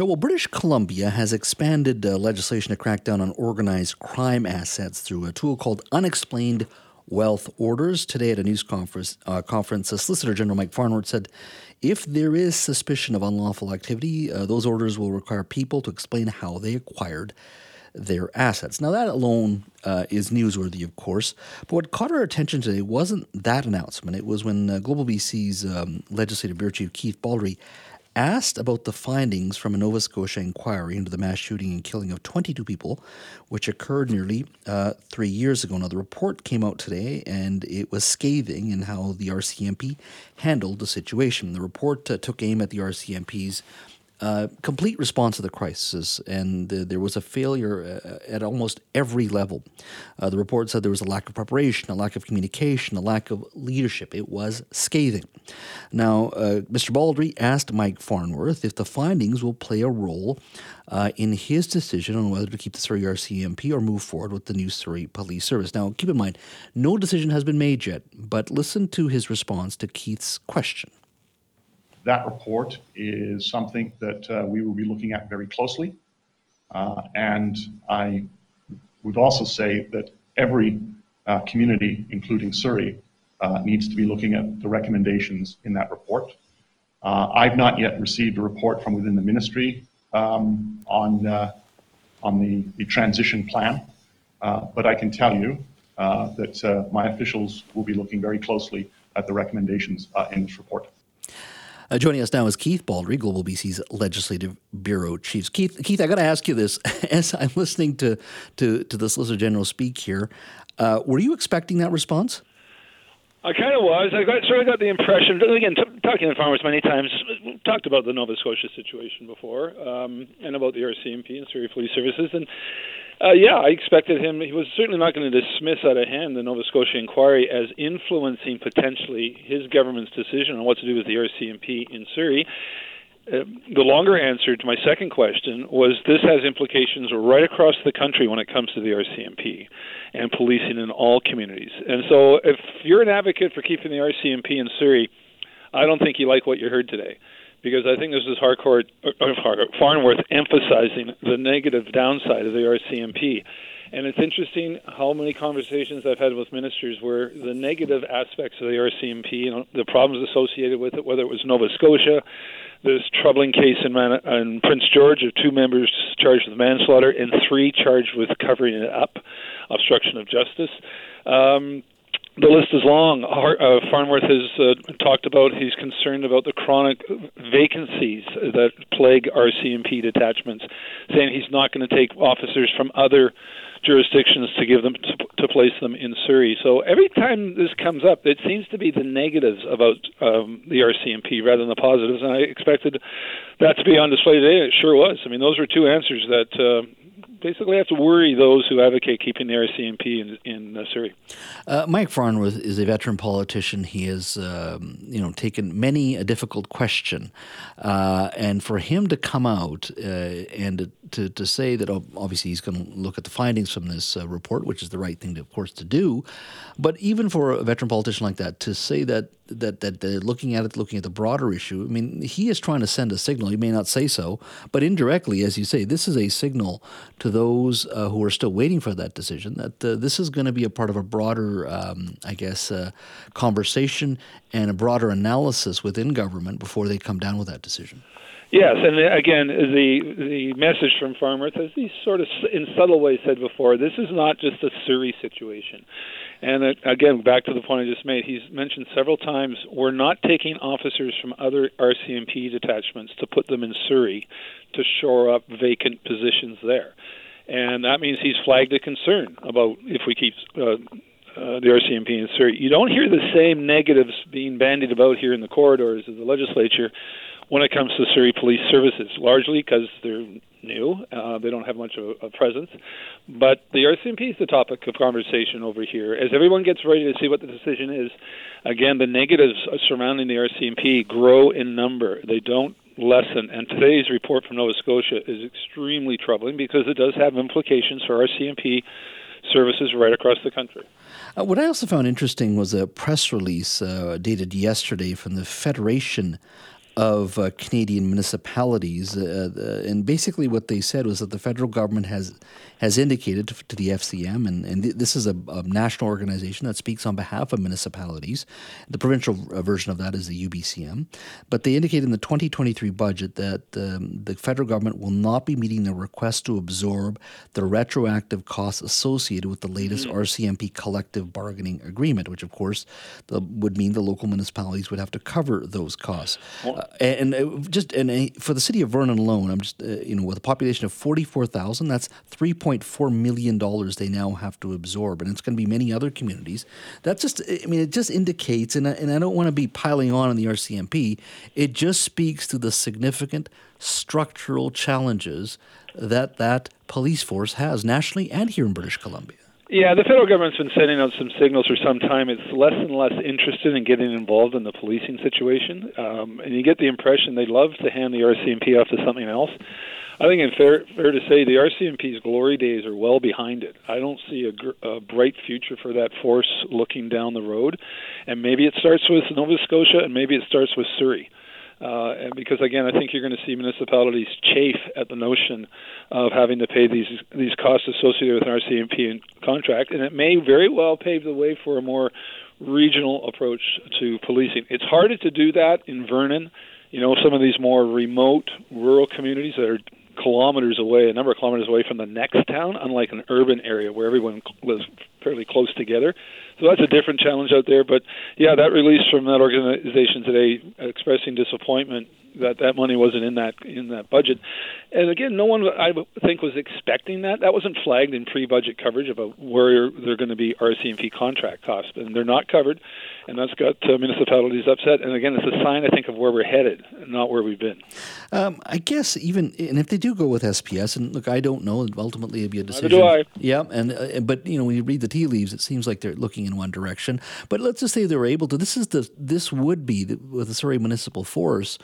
Well, British Columbia has expanded uh, legislation to crack down on organized crime assets through a tool called Unexplained Wealth Orders. Today, at a news conference, uh, conference Solicitor General Mike Farnworth said if there is suspicion of unlawful activity, uh, those orders will require people to explain how they acquired their assets. Now, that alone uh, is newsworthy, of course, but what caught our attention today wasn't that announcement. It was when uh, Global BC's um, Legislative Bureau Chief Keith Baldrey asked about the findings from a Nova Scotia inquiry into the mass shooting and killing of 22 people, which occurred nearly uh, three years ago. Now, the report came out today and it was scathing in how the RCMP handled the situation. The report uh, took aim at the RCMP's uh, complete response to the crisis, and uh, there was a failure uh, at almost every level. Uh, the report said there was a lack of preparation, a lack of communication, a lack of leadership. It was scathing. Now, uh, Mr. Baldrey asked Mike Farnworth if the findings will play a role uh, in his decision on whether to keep the Surrey RCMP or move forward with the new Surrey Police Service. Now, keep in mind, no decision has been made yet, but listen to his response to Keith's question that report is something that uh, we will be looking at very closely. Uh, and I would also say that every uh, community, including Surrey, needs to be looking at the recommendations in that report. I've not yet received a report from within the ministry um, on, the transition plan, but I can tell you that my officials will be looking very closely at the recommendations in this report. Uh, joining us now is Keith Baldrey, Global BC's Legislative Bureau Chief. Keith, Keith, I got to ask you this: as I'm listening to to, to the Solicitor General speak here, uh, were you expecting that response? I kind of was. I got, sort of got the impression. Again, t- talking to Farnworth many times, talked about the Nova Scotia situation before, um, and about the RCMP and Surrey Police Services, and uh, yeah, I expected him. He was certainly not going to dismiss out of hand the Nova Scotia inquiry as influencing potentially his government's decision on what to do with the RCMP in Surrey. Uh, the longer answer to my second question was this has implications right across the country when it comes to the RCMP and policing in all communities. And so, if you're an advocate for keeping the RCMP in Surrey, I don't think you like what you heard today because I think this is Harcourt, uh, Farnworth emphasizing the negative downside of the RCMP. And it's interesting how many conversations I've had with ministers where the negative aspects of the RCMP, you know, the problems associated with it, whether it was Nova Scotia, this troubling case in, Man- in Prince George of two members charged with manslaughter and three charged with covering it up, obstruction of justice. Um, the list is long. Uh, Farnworth has uh, talked about he's concerned about the chronic vacancies that plague RCMP detachments, saying he's not going to take officers from other jurisdictions to give them to, to, place them in Surrey. So every time this comes up, it seems to be the negatives about um, the RCMP rather than the positives. And I expected that to be on display today. It sure was. I mean, those were two answers that uh, basically have to worry those who advocate keeping the RCMP in, in uh, Surrey. Uh, Mike Farnworth is a veteran politician. He has, um, you know, taken many a difficult question, uh, and for him to come out uh, and to, to say that obviously he's going to look at the findings from this uh, report, which is the right thing, to, of course, to do. But even for a veteran politician like that, to say that that that uh, looking at it, looking at the broader issue, I mean, he is trying to send a signal. He may not say so, but indirectly, as you say, this is a signal to those uh, who are still waiting for that decision that uh, this is going to be a part of a broader, um, I guess, uh, conversation and a broader analysis within government before they come down with that decision. Yes, and again, the the message from Farnworth, as he sort of in subtle ways said before, this is not just a Surrey situation. And it, again, back to the point I just made, he's mentioned several times we're not taking officers from other RCMP detachments to put them in Surrey to shore up vacant positions there. And that means he's flagged a concern about if we keep uh, uh, the RCMP in Surrey. You don't hear the same negatives being bandied about here in the corridors of the legislature when it comes to Surrey Police Services, largely because they're new. Uh, they don't have much of a, presence. But the RCMP is the topic of conversation over here. As everyone gets ready to see what the decision is, again, the negatives surrounding the RCMP grow in number. They don't lessen. And today's report from Nova Scotia is extremely troubling because it does have implications for RCMP services right across the country. Uh, what I also found interesting was a press release uh, dated yesterday from the Federation of uh, Canadian municipalities, uh, uh, and basically what they said was that the federal government has has indicated to, to the FCM, and, and th- this is a, a, national organization that speaks on behalf of municipalities. The provincial uh, version of that is the UBCM, but they indicate in the 2023 budget that um, the federal government will not be meeting the request to absorb the retroactive costs associated with the latest mm-hmm. RCMP collective bargaining agreement, which of course the, would mean the local municipalities would have to cover those costs. Well, uh, and, uh, just and for the city of Vernon alone, I'm just uh, you know with a population of 44,000, that's 3.4 million dollars they now have to absorb, and it's going to be many other communities. That's just I mean it just indicates, and I, and I don't want to be piling on on the RCMP. It just speaks to the significant structural challenges that that police force has nationally and here in British Columbia. Yeah, the federal government's been sending out some signals for some time. It's less and less interested in getting involved in the policing situation, um, and you get the impression they'd love to hand the RCMP off to something else. I think it's fair fair to say the RCMP's glory days are well behind it. I don't see a, gr- a bright future for that force looking down the road, and maybe it starts with Nova Scotia, and maybe it starts with Surrey. Uh, and because again, I think you're going to see municipalities chafe at the notion of having to pay these these costs associated with an RCMP contract, and it may very well pave the way for a more regional approach to policing. It's harder to do that in Vernon. You know, some of these more remote rural communities that are kilometers away, a number of kilometers away from the next town, unlike an urban area where everyone lives fairly close together. So that's a different challenge out there. But yeah, that release from that organization today expressing disappointment that that money wasn't in that in that budget. And again, no one I think was expecting that. That wasn't flagged in pre-budget coverage about where they're going to be RCMP contract costs, and they're not covered, and that's got uh, municipalities upset. And again, it's a sign I think of where we're headed, not where we've been. Um, I guess even and if they do go with SPS, and look, I don't know. Ultimately, it'll be a decision. Neither do I. Yeah, and uh, but you know when you read the tea leaves, it seems like they're looking in one direction. But let's just say they're able to. This is the this would be the, with the Surrey Municipal Force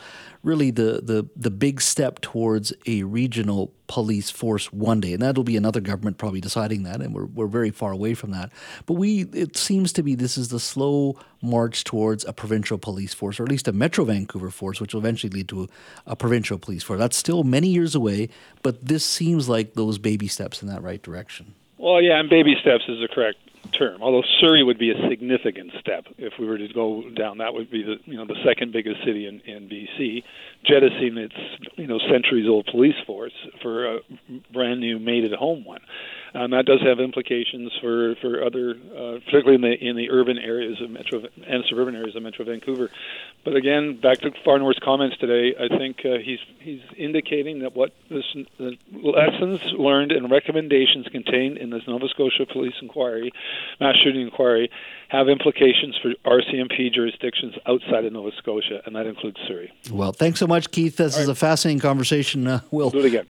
really the, the, the big step towards a regional police force one day. And that'll be another government probably deciding that, and we're, we're very far away from that. But we it seems to be this is the slow march towards a provincial police force, or at least a Metro Vancouver force, which will eventually lead to a, a provincial police force. That's still many years away, but this seems like those baby steps in that right direction. Well, yeah, and baby steps is the correct term. Although Surrey would be a significant step if we were to go down. That would be the you know the second biggest city in, in BC, jettisoning its you know centuries old police force for a brand new made at home one and that does have implications for for other, uh, particularly in the in the urban areas of Metro and suburban areas of Metro Vancouver. But again, back to Farnworth's comments today, I think uh, he's he's indicating that what this, the lessons learned and recommendations contained in this Nova Scotia Police Inquiry, mass shooting inquiry, have implications for RCMP jurisdictions outside of Nova Scotia, and that includes Surrey. Well, thanks so much, Keith. This All is right. a fascinating conversation. Uh, we'll, we'll do it again.